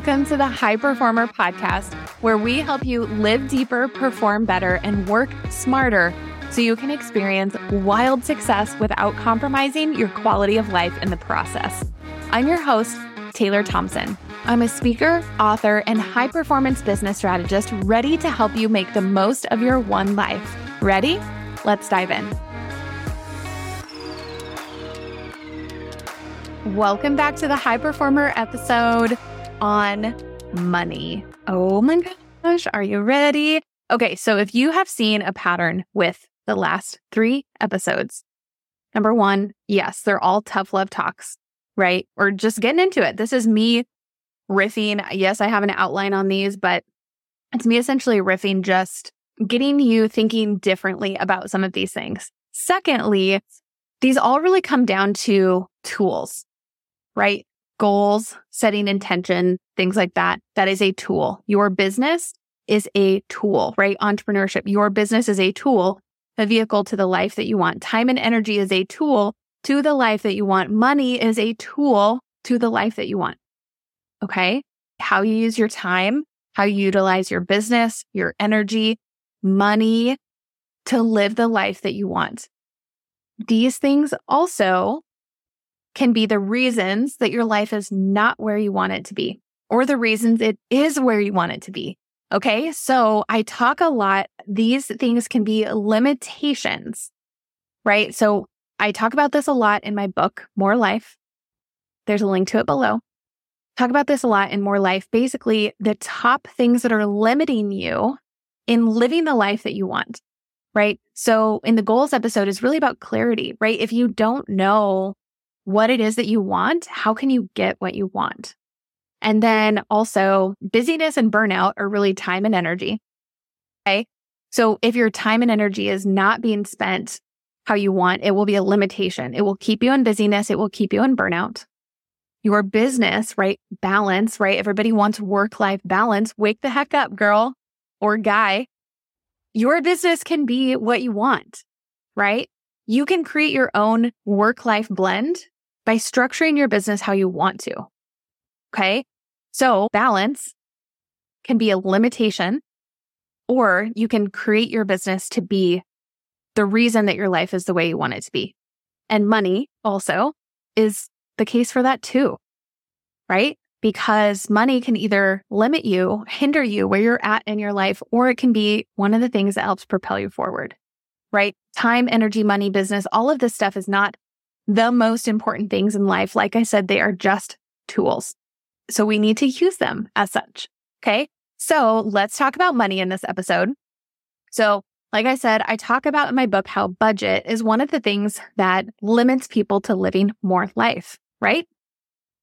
Welcome to the High Performer Podcast, where we help you live deeper, perform better, and work smarter so you can experience wild success without compromising your quality of life in the process. I'm your host, Taylor Thompson. I'm a speaker, author, and high performance business strategist ready to help you make the most of your one life. Ready? Let's dive in. Welcome back to the High Performer episode on money. Oh my gosh, are you ready? Okay, so if you have seen a pattern with the last three episodes, number one, yes, they're all tough love talks, right? Or just getting into it. This is me riffing. Yes, I have an outline on these, but it's me essentially riffing, just getting you thinking differently about some of these things. Secondly, these all really come down to tools, right? Goals, setting intention, things like that. That is a tool. Your business is a tool, right? Entrepreneurship. Your business is a tool, a vehicle to the life that you want. Time and energy is a tool to the life that you want. Money is a tool to the life that you want. Okay. How you use your time, how you utilize your business, your energy, money to live the life that you want. These things also can be the reasons that your life is not where you want it to be or the reasons it is where you want it to be. Okay. So I talk a lot. These things can be limitations, right? So I talk about this a lot in my book, More Life. There's a link to it below. Talk about this a lot in More Life. Basically, the top things that are limiting you in living the life that you want, right? So in the goals episode is really about clarity, right? If you don't know what it is that you want, how can you get what you want? And then also, busyness and burnout are really time and energy. Okay. So if your time and energy is not being spent how you want, it will be a limitation. It will keep you in busyness. It will keep you in burnout. Your business, right? Balance, right? Everybody wants work life balance. Wake the heck up, girl or guy. Your business can be what you want, right? You can create your own work life blend by structuring your business how you want to. Okay. So balance can be a limitation, or you can create your business to be the reason that your life is the way you want it to be. And money also is the case for that too, right? Because money can either limit you, hinder you where you're at in your life, or it can be one of the things that helps propel you forward, right? Time, energy, money, business, all of this stuff is not the most important things in life. Like I said, they are just tools. So we need to use them as such. Okay. So let's talk about money in this episode. So, like I said, I talk about in my book how budget is one of the things that limits people to living more life, right?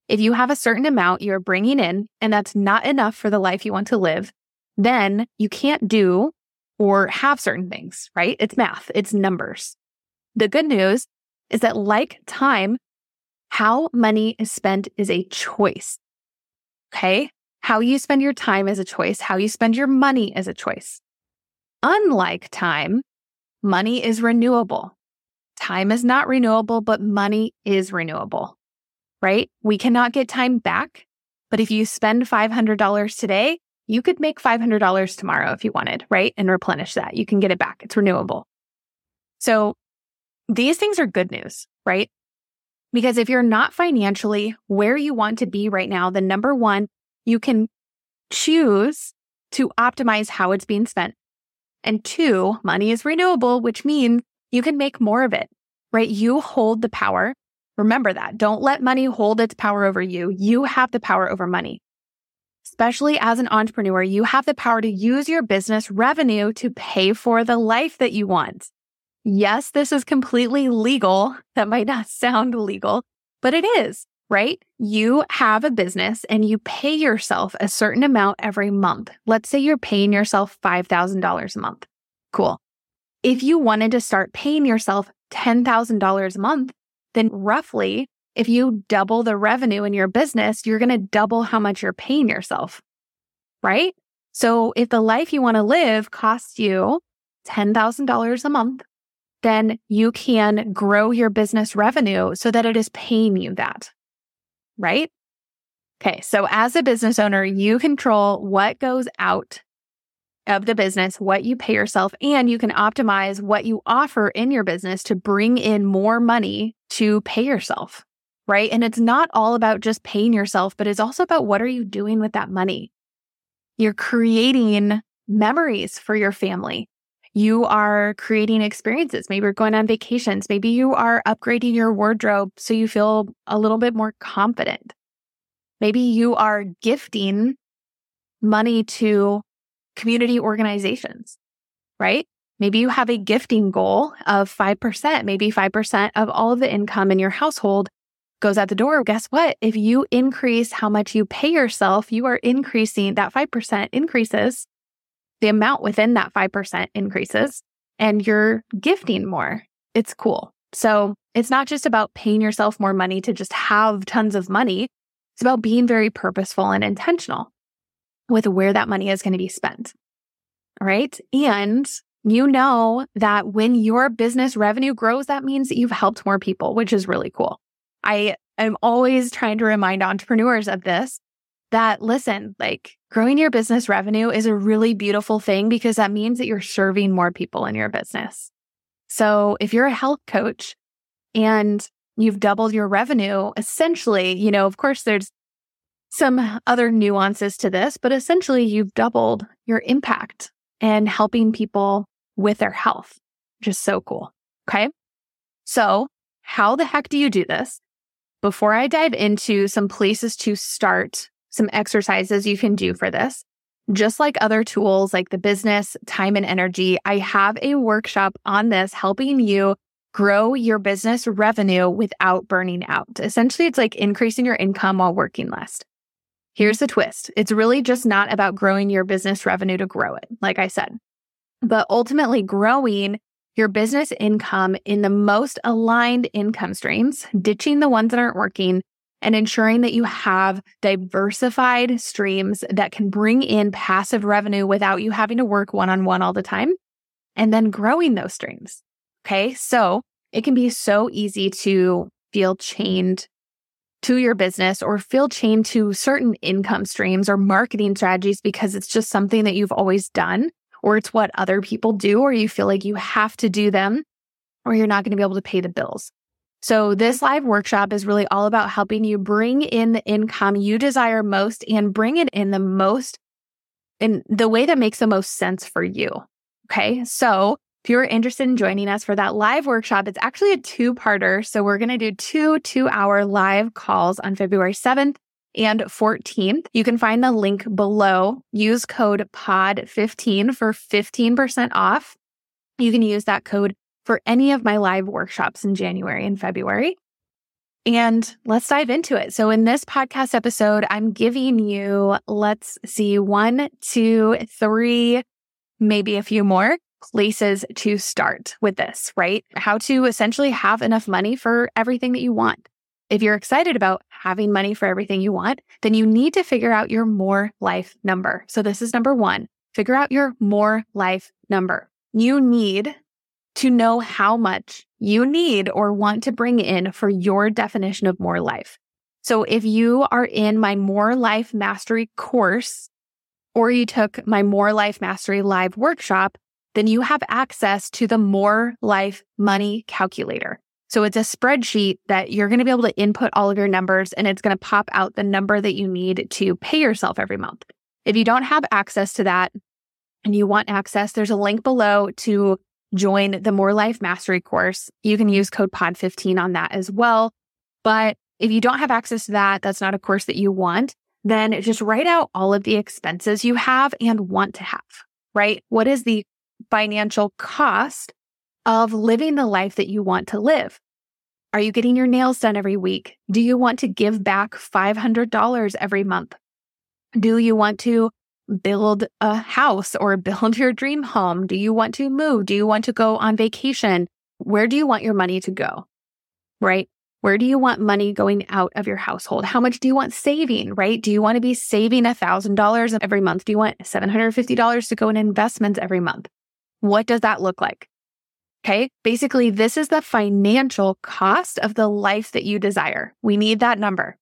If you have a certain amount you're bringing in and that's not enough for the life you want to live, then you can't do or have certain things, right? It's math, it's numbers. The good news is that, like time, how money is spent is a choice. Okay. How you spend your time is a choice. How you spend your money is a choice. Unlike time, money is renewable. Time is not renewable, but money is renewable, right? We cannot get time back. But if you spend $500 today, you could make $500 tomorrow if you wanted, right? And replenish that. You can get it back. It's renewable. So these things are good news, right? Because if you're not financially where you want to be right now, then number one, you can choose to optimize how it's being spent. And two, money is renewable, which means you can make more of it, right? You hold the power. Remember that. Don't let money hold its power over you. You have the power over money. Especially as an entrepreneur, you have the power to use your business revenue to pay for the life that you want. Yes, this is completely legal. That might not sound legal, but it is, right? You have a business and you pay yourself a certain amount every month. Let's say you're paying yourself $5,000 a month. Cool. If you wanted to start paying yourself $10,000 a month, then roughly, if you double the revenue in your business, you're going to double how much you're paying yourself, right? So if the life you want to live costs you $10,000 a month, then you can grow your business revenue so that it is paying you that. Right? Okay. So as a business owner, you control what goes out of the business, what you pay yourself, and you can optimize what you offer in your business to bring in more money to pay yourself. Right. And it's not all about just paying yourself, but it's also about what are you doing with that money? You're creating memories for your family. You are creating experiences. Maybe you're going on vacations. Maybe you are upgrading your wardrobe so you feel a little bit more confident. Maybe you are gifting money to community organizations, right? Maybe you have a gifting goal of 5%. Maybe 5% of all of the income in your household goes out the door. Guess what? If you increase how much you pay yourself, you are increasing that 5% increases the amount within that 5% increases and you're gifting more. It's cool. So it's not just about paying yourself more money to just have tons of money. It's about being very purposeful and intentional with where that money is going to be spent. Right. And you know that when your business revenue grows, that means that you've helped more people, which is really cool. I am always trying to remind entrepreneurs of this that listen, like growing your business revenue is a really beautiful thing because that means that you're serving more people in your business. So if you're a health coach and you've doubled your revenue, essentially, you know, of course, there's some other nuances to this, but essentially, you've doubled your impact and helping people with their health. Just so cool. Okay. So, how the heck do you do this? Before I dive into some places to start, some exercises you can do for this, just like other tools like the business, time, and energy, I have a workshop on this helping you grow your business revenue without burning out. Essentially, it's like increasing your income while working less. Here's the twist it's really just not about growing your business revenue to grow it, like I said, but ultimately growing your business income in the most aligned income streams, ditching the ones that aren't working, and ensuring that you have diversified streams that can bring in passive revenue without you having to work one on one all the time, and then growing those streams. Okay. So it can be so easy to feel chained to your business or feel chained to certain income streams or marketing strategies because it's just something that you've always done or it's what other people do or you feel like you have to do them or you're not going to be able to pay the bills. So this live workshop is really all about helping you bring in the income you desire most and bring it in the most in the way that makes the most sense for you. Okay. So if you're interested in joining us for that live workshop, it's actually a two parter. So we're going to do two two hour live calls on February 7th and 14th. You can find the link below. Use code POD15 for 15% off. You can use that code for any of my live workshops in January and February. And let's dive into it. So, in this podcast episode, I'm giving you, let's see, one, two, three, maybe a few more places to start with this, right? How to essentially have enough money for everything that you want. If you're excited about having money for everything you want, then you need to figure out your more life number. So this is number one. Figure out your more life number. You need to know how much you need or want to bring in for your definition of more life. So if you are in my more life mastery course, or you took my more life mastery live workshop, then you have access to the More Life Money Calculator. So it's a spreadsheet that you're going to be able to input all of your numbers and it's going to pop out the number that you need to pay yourself every month. If you don't have access to that and you want access, there's a link below to join the More Life Mastery course. You can use code POD15 on that as well. But if you don't have access to that, that's not a course that you want, then just write out all of the expenses you have and want to have, right? What is the financial cost of living the life that you want to live. Are you getting your nails done every week? Do you want to give back $500 every month? Do you want to build a house or build your dream home? Do you want to move? Do you want to go on vacation? Where do you want your money to go? Right? Where do you want money going out of your household? How much do you want saving, right? Do you want to be saving $1,000 every month? Do you want $750 to go in investments every month? What does that look like? Okay. Basically, this is the financial cost of the life that you desire. We need that number.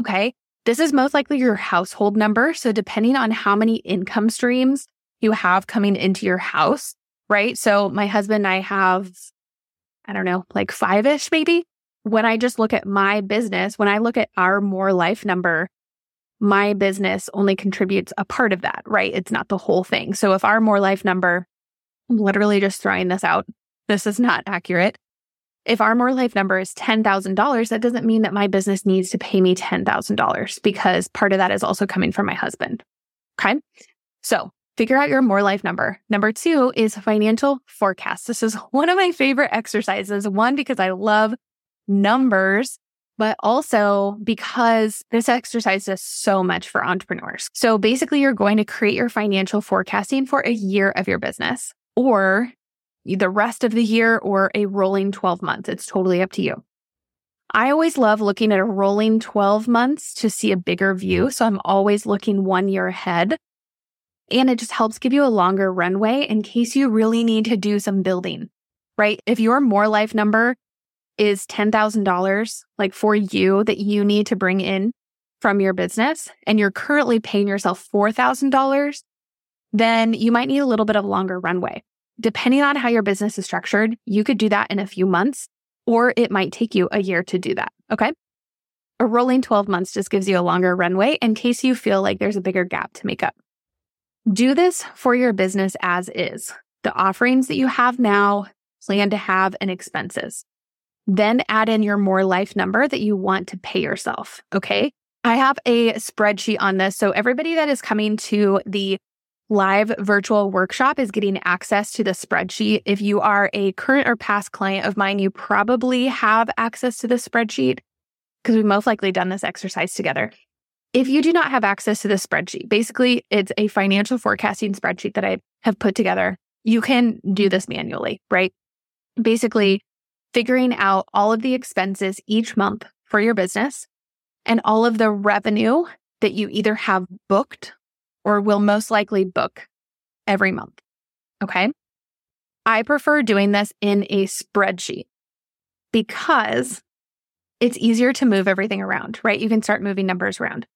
Okay. This is most likely your household number. So, depending on how many income streams you have coming into your house, right? So, my husband and I have, I don't know, like five ish maybe. When I just look at my business, when I look at our more life number, my business only contributes a part of that, right? It's not the whole thing. So, if our more life number, I'm literally just throwing this out, this is not accurate. If our more life number is $10,000, that doesn't mean that my business needs to pay me $10,000 because part of that is also coming from my husband. Okay. So figure out your more life number. Number two is financial forecast. This is one of my favorite exercises. One, because I love numbers, but also because this exercise does so much for entrepreneurs. So basically, you're going to create your financial forecasting for a year of your business or the rest of the year or a rolling 12 months. It's totally up to you. I always love looking at a rolling 12 months to see a bigger view. Mm-hmm. So I'm always looking one year ahead. And it just helps give you a longer runway in case you really need to do some building, right? If your more life number is $10,000, like for you that you need to bring in from your business, and you're currently paying yourself $4,000, then you might need a little bit of longer runway. Depending on how your business is structured, you could do that in a few months, or it might take you a year to do that. Okay. A rolling 12 months just gives you a longer runway in case you feel like there's a bigger gap to make up. Do this for your business as is. The offerings that you have now, plan to have, and expenses. Then add in your more life number that you want to pay yourself. Okay. I have a spreadsheet on this. So everybody that is coming to the live virtual workshop is getting access to the spreadsheet. If you are a current or past client of mine, you probably have access to the spreadsheet because we've most likely done this exercise together. If you do not have access to the spreadsheet, basically it's a financial forecasting spreadsheet that I have put together. You can do this manually, right? Basically, figuring out all of the expenses each month for your business and all of the revenue that you either have booked or will most likely book every month. Okay. I prefer doing this in a spreadsheet because it's easier to move everything around, right? You can start moving numbers around.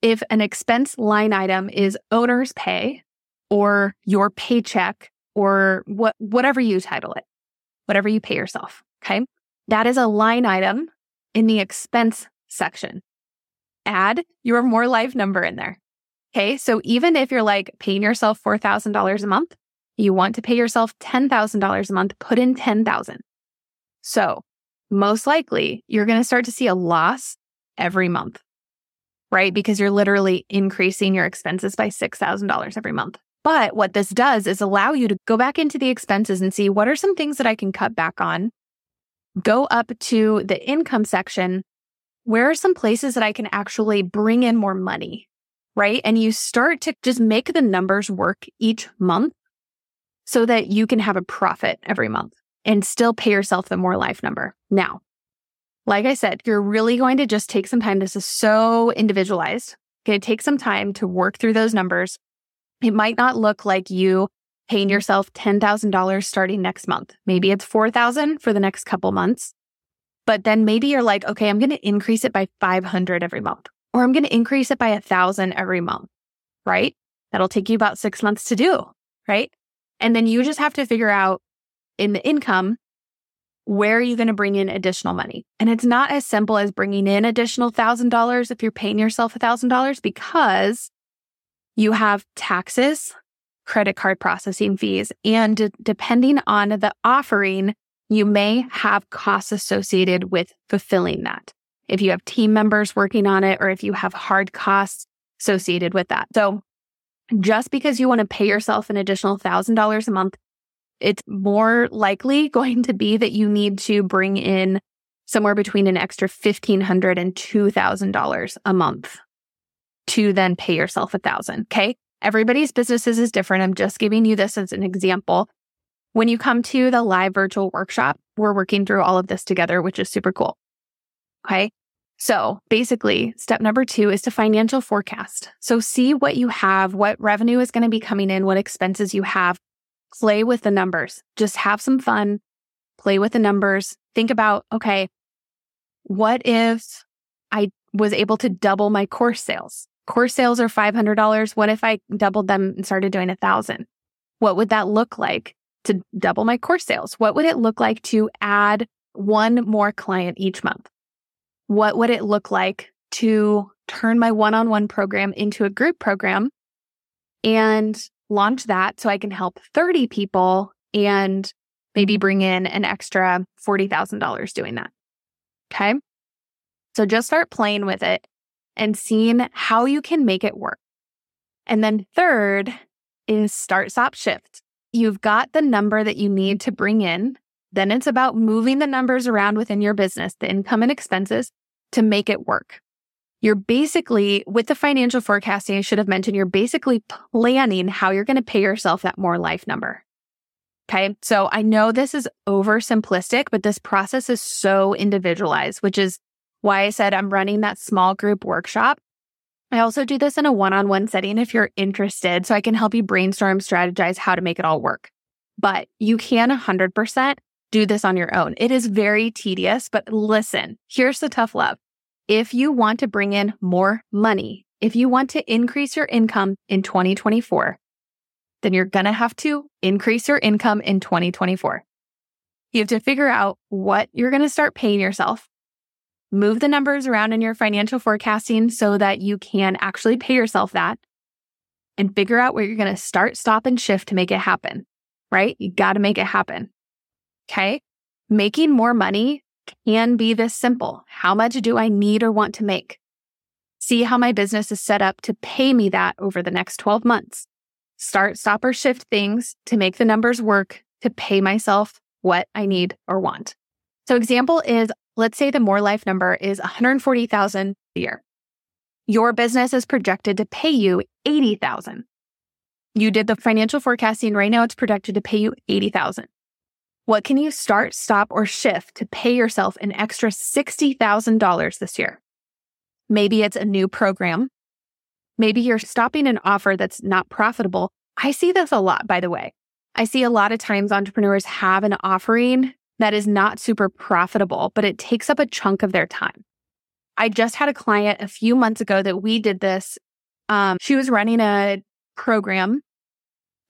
If an expense line item is owner's pay or your paycheck or what, whatever you title it, whatever you pay yourself. Okay. That is a line item in the expense section. Add your more life number in there. Okay. So even if you're like paying yourself $4,000 a month, you want to pay yourself $10,000 a month, put in 10,000. So most likely you're going to start to see a loss every month, right? Because you're literally increasing your expenses by $6,000 every month. But what this does is allow you to go back into the expenses and see what are some things that I can cut back on. Go up to the income section. Where are some places that I can actually bring in more money? Right? And you start to just make the numbers work each month so that you can have a profit every month and still pay yourself the more life number. Now, like I said, you're really going to just take some time. This is so individualized. Okay. Take some time to work through those numbers. It might not look like you paying yourself $10,000 starting next month. Maybe it's 4,000 for the next couple months. But then maybe you're like, okay, I'm going to increase it by 500 every month or I'm going to increase it by a thousand every month, right? That'll take you about six months to do, right? And then you just have to figure out in the income, where are you going to bring in additional money? And it's not as simple as bringing in additional thousand dollars if you're paying yourself a thousand dollars because you have taxes, credit card processing fees, and depending on the offering, you may have costs associated with fulfilling that if you have team members working on it, or if you have hard costs associated with that. So just because you want to pay yourself an additional $1,000 a month, it's more likely going to be that you need to bring in somewhere between an extra $1,500 and $2,000 a month to then pay yourself a thousand. Okay. Everybody's businesses is different. I'm just giving you this as an example. When you come to the live virtual workshop, we're working through all of this together, which is super cool. Okay. So basically, step number two is to financial forecast. So see what you have, what revenue is going to be coming in, what expenses you have. Play with the numbers. Just have some fun. Play with the numbers. Think about, okay, what if I was able to double my course sales? Course sales are $500. What if I doubled them and started doing a thousand? What would that look like to double my course sales? What would it look like to add one more client each month? What would it look like to turn my one on one program into a group program and launch that so I can help 30 people and maybe bring in an extra $40,000 doing that? Okay. So just start playing with it and seeing how you can make it work. And then third is start, stop, shift. You've got the number that you need to bring in. Then it's about moving the numbers around within your business, the income and expenses to make it work. You're basically, with the financial forecasting, I should have mentioned, you're basically planning how you're going to pay yourself that more life number. Okay. So I know this is oversimplistic, but this process is so individualized, which is why I said I'm running that small group workshop. I also do this in a one on one setting if you're interested, so I can help you brainstorm, strategize how to make it all work. But you can 100% do this on your own. It is very tedious, but listen, here's the tough love. If you want to bring in more money, if you want to increase your income in 2024, then you're going to have to increase your income in 2024. You have to figure out what you're going to start paying yourself. Move the numbers around in your financial forecasting so that you can actually pay yourself that and figure out where you're going to start, stop, and shift to make it happen, right? You got to make it happen. Okay. Making more money can be this simple. How much do I need or want to make? See how my business is set up to pay me that over the next 12 months start, stop, or shift things to make the numbers work to pay myself what I need or want. So example is let's say the more life number is 140,000 a year. Your business is projected to pay you 80,000. You did the financial forecasting right now it's projected to pay you 80,000. What can you start, stop or shift to pay yourself an extra $60,000 this year? Maybe it's a new program Maybe you're stopping an offer that's not profitable. I see this a lot, by the way. I see a lot of times entrepreneurs have an offering that is not super profitable, but it takes up a chunk of their time. I just had a client a few months ago that we did this. Um, she was running a program.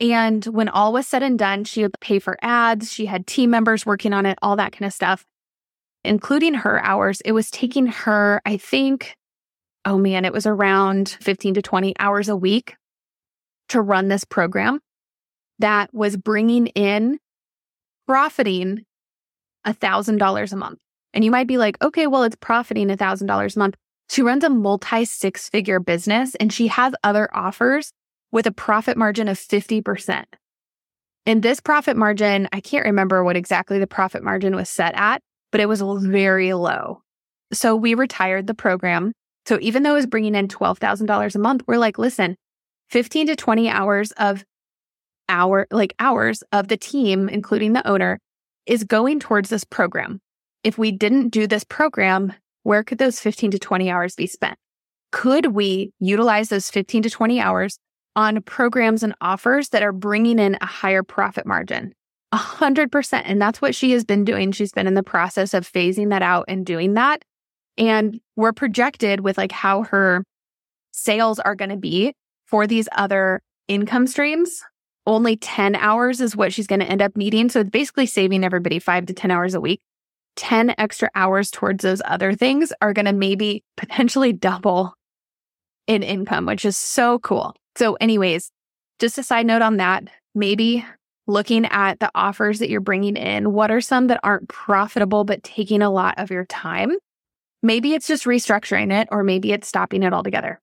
And when all was said and done, she would pay for ads. She had team members working on it, all that kind of stuff, including her hours. It was taking her, I think, oh man, it was around 15 to 20 hours a week to run this program that was bringing in profiting $1,000 a month. And you might be like, okay, well, it's profiting $1,000 a month. She runs a multi six figure business and she has other offers with a profit margin of 50%. And this profit margin, I can't remember what exactly the profit margin was set at, but it was very low. So we retired the program so even though it was bringing in $12,000 a month, we're like, listen, 15 to 20 hours of hour, like hours of the team, including the owner, is going towards this program. If we didn't do this program, where could those 15 to 20 hours be spent? Could we utilize those 15 to 20 hours on programs and offers that are bringing in a higher profit margin? A hundred percent. And that's what she has been doing. She's been in the process of phasing that out and doing that. And we're projected with like how her sales are going to be for these other income streams. Only 10 hours is what she's going to end up needing. So it's basically saving everybody five to 10 hours a week. 10 extra hours towards those other things are going to maybe potentially double in income, which is so cool. So, anyways, just a side note on that, maybe looking at the offers that you're bringing in, what are some that aren't profitable but taking a lot of your time? Maybe it's just restructuring it, or maybe it's stopping it altogether.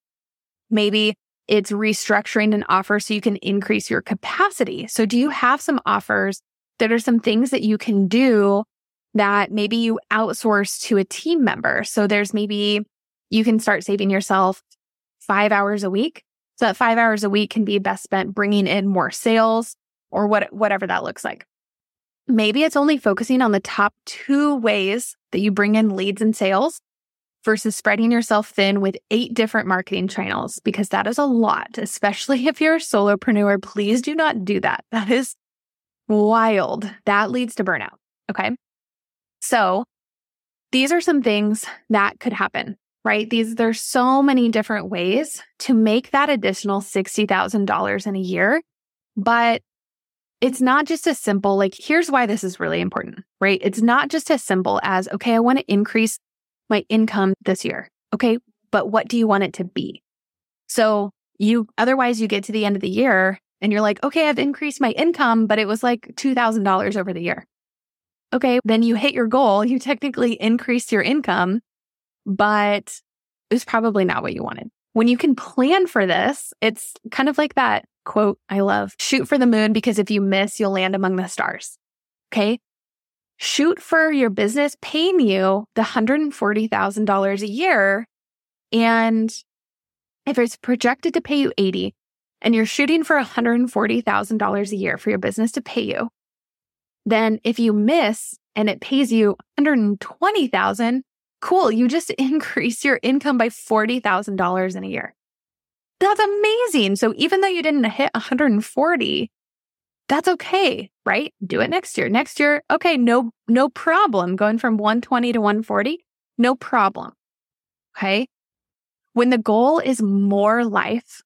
Maybe it's restructuring an offer so you can increase your capacity. So, do you have some offers that are some things that you can do that maybe you outsource to a team member? So, there's maybe you can start saving yourself five hours a week. So, that five hours a week can be best spent bringing in more sales or what, whatever that looks like. Maybe it's only focusing on the top two ways that you bring in leads and sales versus spreading yourself thin with eight different marketing channels because that is a lot, especially if you're a solopreneur. Please do not do that. That is wild. That leads to burnout. Okay. So these are some things that could happen. Right? These, there's so many different ways to make that additional $60,000 in a year. But it's not just as simple, like, here's why this is really important, right? It's not just as simple as, okay, I want to increase my income this year. Okay. But what do you want it to be? So you, otherwise you get to the end of the year and you're like, okay, I've increased my income, but it was like $2,000 over the year. Okay. Then you hit your goal. You technically increased your income, but it's probably not what you wanted. When you can plan for this, it's kind of like that quote I love shoot for the moon because if you miss, you'll land among the stars. Okay. Shoot for your business paying you the $140,000 a year. And if it's projected to pay you 80 and you're shooting for $140,000 a year for your business to pay you, then if you miss and it pays you 120,000, cool, you just increase your income by $40,000 in a year. That's amazing. So even though you didn't hit 140, that's okay, right? Do it next year. Next year, okay, no no problem going from 120 to 140, no problem. Okay? When the goal is more life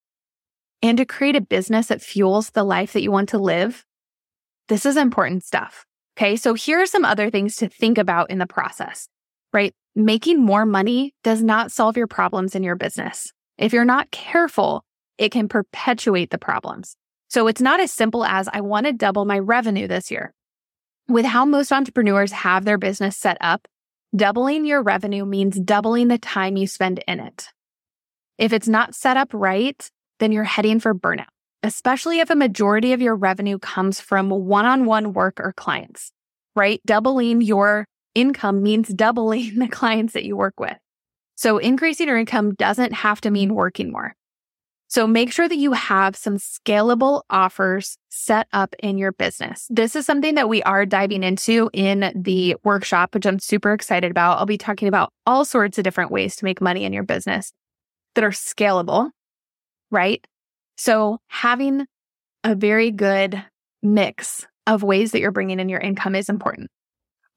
and to create a business that fuels the life that you want to live, this is important stuff. Okay. So here are some other things to think about in the process, right? Making more money does not solve your problems in your business. If you're not careful, it can perpetuate the problems. So it's not as simple as I want to double my revenue this year. With how most entrepreneurs have their business set up, doubling your revenue means doubling the time you spend in it. If it's not set up right, then you're heading for burnout, especially if a majority of your revenue comes from one on one work or clients, right? Doubling your income means doubling the clients that you work with. So increasing your income doesn't have to mean working more. So make sure that you have some scalable offers set up in your business. This is something that we are diving into in the workshop, which I'm super excited about. I'll be talking about all sorts of different ways to make money in your business that are scalable, right? So having a very good mix of ways that you're bringing in your income is important.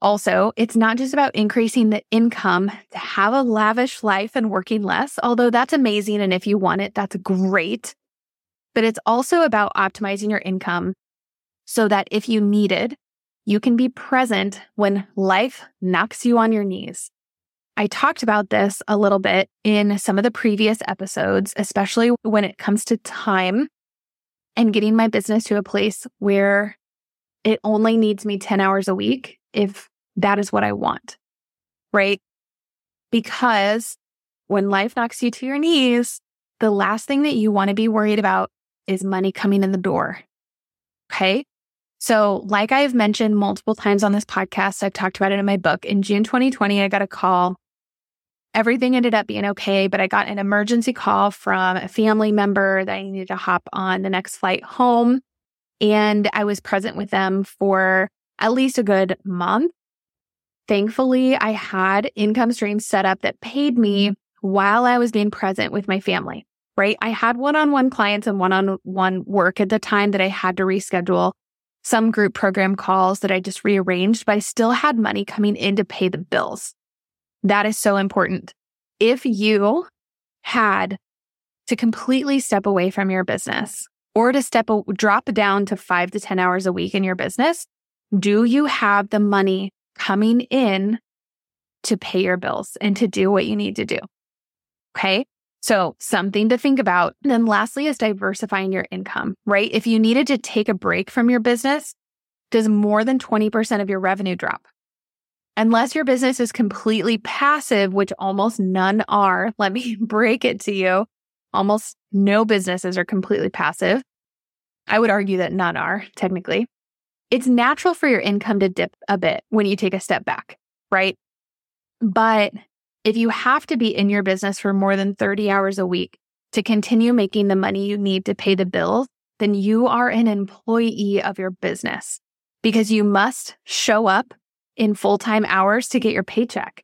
Also, it's not just about increasing the income to have a lavish life and working less, although that's amazing. And if you want it, that's great. But it's also about optimizing your income so that if you need it, you can be present when life knocks you on your knees. I talked about this a little bit in some of the previous episodes, especially when it comes to time and getting my business to a place where it only needs me 10 hours a week if that is what I want, right? Because when life knocks you to your knees, the last thing that you want to be worried about is money coming in the door. Okay. So, like I've mentioned multiple times on this podcast, I've talked about it in my book. In June 2020, I got a call everything ended up being okay, but I got an emergency call from a family member that I needed to hop on the next flight home. And I was present with them for at least a good month. Thankfully, I had income streams set up that paid me mm-hmm. while I was being present with my family, right? I had one on one clients and one on one work at the time that I had to reschedule some group program calls that I just rearranged, but I still had money coming in to pay the bills. That is so important. If you had to completely step away from your business or to step drop down to 5 to 10 hours a week in your business, do you have the money coming in to pay your bills and to do what you need to do? Okay? So, something to think about. And then lastly is diversifying your income, right? If you needed to take a break from your business, does more than 20% of your revenue drop? Unless your business is completely passive, which almost none are, let me break it to you. Almost no businesses are completely passive. I would argue that none are, technically. It's natural for your income to dip a bit when you take a step back, right? But if you have to be in your business for more than 30 hours a week to continue making the money you need to pay the bills, then you are an employee of your business because you must show up in full time hours to get your paycheck,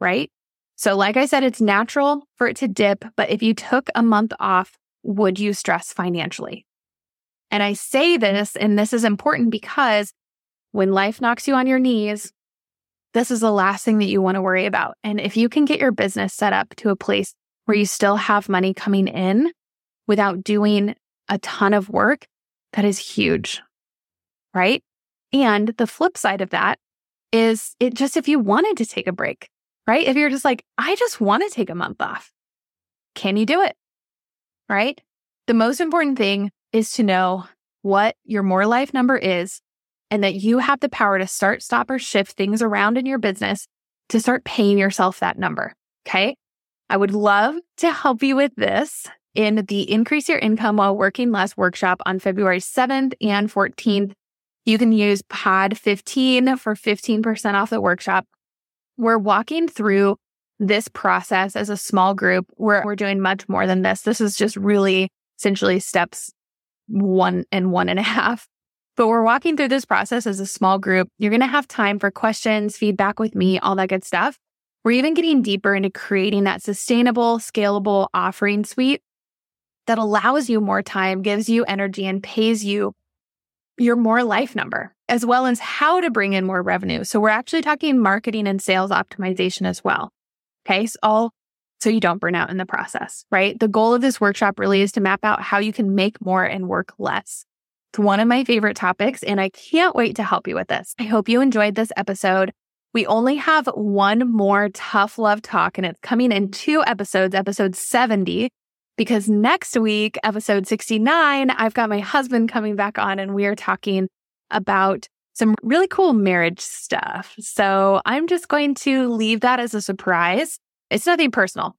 right? So, like I said, it's natural for it to dip, but if you took a month off, would you stress financially? And I say this, and this is important because when life knocks you on your knees, this is the last thing that you want to worry about. And if you can get your business set up to a place where you still have money coming in without doing a ton of work, that is huge. Right. And the flip side of that is it just if you wanted to take a break, right? If you're just like, I just want to take a month off, can you do it? Right. The most important thing is to know what your more life number is and that you have the power to start, stop, or shift things around in your business to start paying yourself that number. Okay. I would love to help you with this in the Increase Your Income While Working Less workshop on February 7th and 14th. You can use POD 15 for 15% off the workshop. We're walking through this process as a small group where we're doing much more than this. This is just really essentially steps one and one and a half. But we're walking through this process as a small group. You're going to have time for questions, feedback with me, all that good stuff. We're even getting deeper into creating that sustainable, scalable offering suite that allows you more time, gives you energy, and pays you your more life number, as well as how to bring in more revenue. So we're actually talking marketing and sales optimization as well. Okay. So all so you don't burn out in the process, right? The goal of this workshop really is to map out how you can make more and work less. It's one of my favorite topics, and I can't wait to help you with this. I hope you enjoyed this episode. We only have one more tough love talk, and it's coming in two episodes, episode 70, because next week, episode 69, I've got my husband coming back on, and we are talking about some really cool marriage stuff. So I'm just going to leave that as a surprise. It's nothing personal.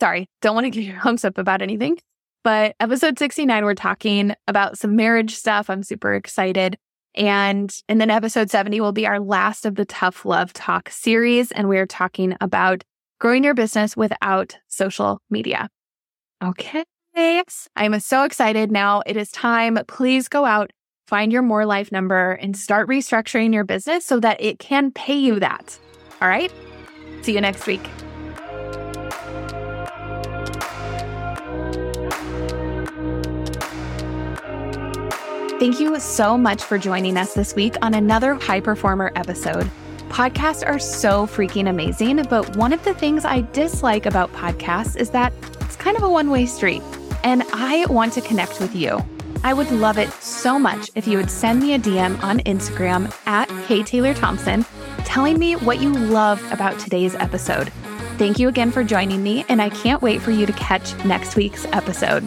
Sorry, don't want to get your hopes up about anything. But episode 69, we're talking about some marriage stuff. I'm super excited. And and then episode 70 will be our last of the Tough Love Talk series. And we're talking about growing your business without social media. Okay. I'm so excited now. It is time. Please go out, find your more life number, and start restructuring your business so that it can pay you that. All right. See you next week. Thank you so much for joining us this week on another High Performer episode. Podcasts are so freaking amazing, but one of the things I dislike about podcasts is that it's kind of a one way street, and I want to connect with you. I would love it so much if you would send me a DM on Instagram at hey Taylor Thompson telling me what you loved about today's episode. Thank you again for joining me, and I can't wait for you to catch next week's episode.